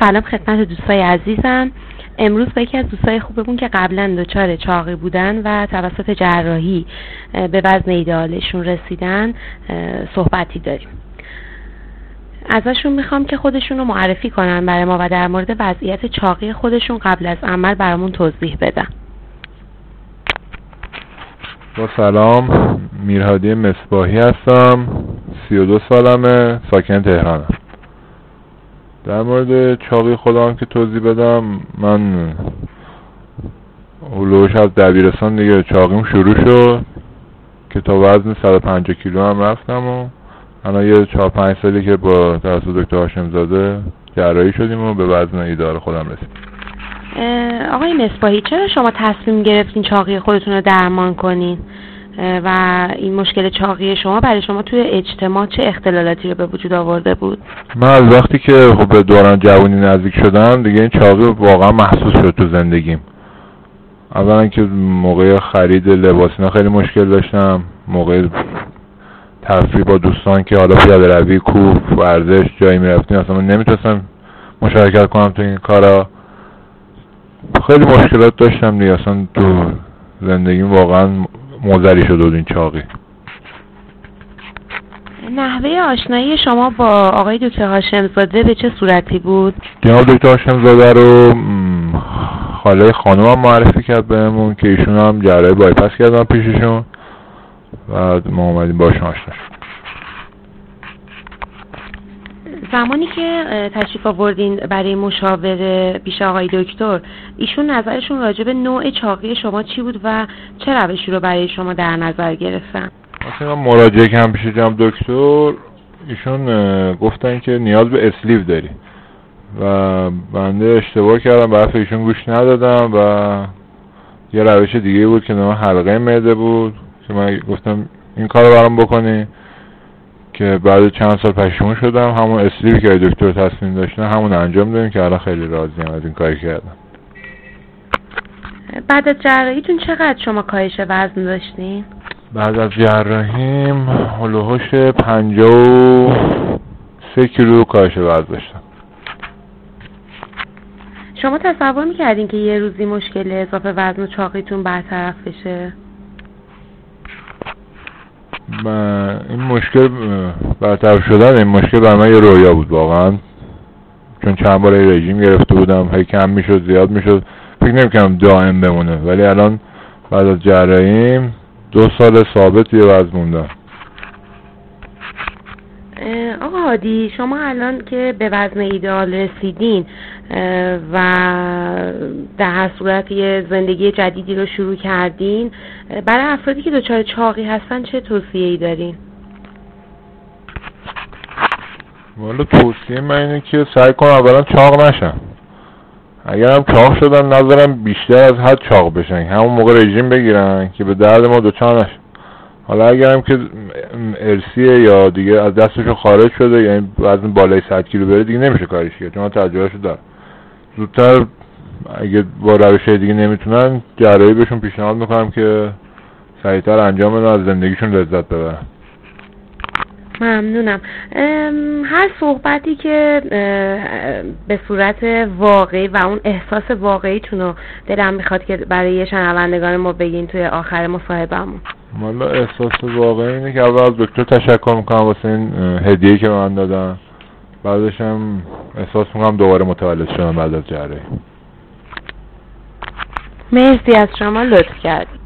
سلام خدمت دوستای عزیزم. امروز با یکی از دوستای خوبمون که قبلا دچار چاقی بودن و توسط جراحی به وزن ایدئالشون رسیدن صحبتی داریم. ازشون می‌خوام که خودشون رو معرفی کنن برای ما و در مورد وضعیت چاقی خودشون قبل از عمل برامون توضیح بدن. با سلام میرهادی مصباحی هستم سی و دو سالمه ساکن تهرانم. در مورد چاقی خودم که توضیح بدم من اولوش از دبیرستان دیگه چاقیم شروع شد که تا وزن 150 کیلو هم رفتم و الان یه چهار پنج سالی که با توسط دکتر هاشم زاده جراحی شدیم و به وزن ایدار خودم رسیدیم. آقای مصباحی چرا شما تصمیم گرفتین چاقی خودتون رو درمان کنین؟ و این مشکل چاقی شما برای شما توی اجتماع چه اختلالاتی رو به وجود آورده بود؟ من از وقتی که خب به دوران جوانی نزدیک شدم دیگه این چاقی واقعا محسوس شد تو زندگیم. اولا که موقع خرید لباسینا خیلی مشکل داشتم. موقع تفریح با دوستان که حالا پیاده روی کوف ورزش جایی می‌رفتیم اصلا من نمی‌تونستم مشارکت کنم تو این کارا. خیلی مشکلات داشتم دیگه اصلا تو زندگیم واقعا موزری شده بود این چاقی. نحوه آشنایی شما با آقای دکتر هاشمزاده به چه صورتی بود؟ جناب دکتر هاشمزاده رو خاله خانومم معرفی کرد بهمون که ایشون هم جراحی بایپس کردن پیششون. و ما اومدیم باشون آشنا شد. زمانی که تشریف آوردین برای مشاوره پیش آقای دکتر ایشون نظرشون راجع به نوع چاقی شما چی بود و چه روشی رو برای شما در نظر گرفتن؟ مثلا مراجعه کردم پیش جناب دکتر ایشون گفتن که نیاز به اسلیو داری و بنده اشتباه کردم به ایشون گوش ندادم و یه روش دیگه بود که نام حلقه معده بود که من گفتم این کار رو برام بکنی که بعد چند سال پشیمون شدم همون اسلیوی که دکتر تصمیم داشتن همون انجام دادیم که الان خیلی راضیم از این کاری کردم بعد از جراحیتون چقدر شما کاهش وزن داشتین؟ بعد از جراحیم هلوهوش پنجا و سه کیلو کاهش وزن داشتم شما تصور می‌کردین که یه روزی مشکل اضافه وزن و چاقیتون برطرف بشه؟ این مشکل برطرف شدن این مشکل بر من یه رویا بود واقعا. چون چند بار رژیم گرفته بودم هی کم می‌شد زیاد می‌شد. فکر نمی‌کنم دائم بمونه. ولی الان بعد از جراحیم دو سال ثابت یه وزن موندم. آقا هادی شما الان که به وزن ایدئال رسیدین و در هر صورت یه زندگی جدیدی رو شروع کردین برای افرادی که دچار چاقی هستن چه توصیه ای دارین؟ والا توصیه من اینه که سعی کنم اولا چاق نشم. اگرم چاق شدن نظرم بیشتر از حد چاق بشن. همون موقع رژیم بگیرن که به درد ما دوچار نشن حالا اگرم که ارسیه یا دیگه از دستشون خارج شده یعنی وزن بالای 100 کیلو بره دیگه نمیشه کارش کرد. چون تجربهشو دارم زودتر اگه با روش دیگه نمی‌تونن جراحی بهشون پیشنهاد می‌کنم که سریعتر انجام بدن از زندگیشون لذت ببرن. ممنونم. هر صحبتی که به صورت واقعی و اون احساس واقعیتون رو دلم می‌خواد که برای شنوندگان ما بگین توی آخر مصاحبهمون. مالا احساس واقعی اینه که اول از دکتر تشکر می‌کنم واسه این هدیه که من دادن. بعدش هم احساس می‌کنم دوباره متولد شدم بعد از جراحی مرسی از شما لطف کردید.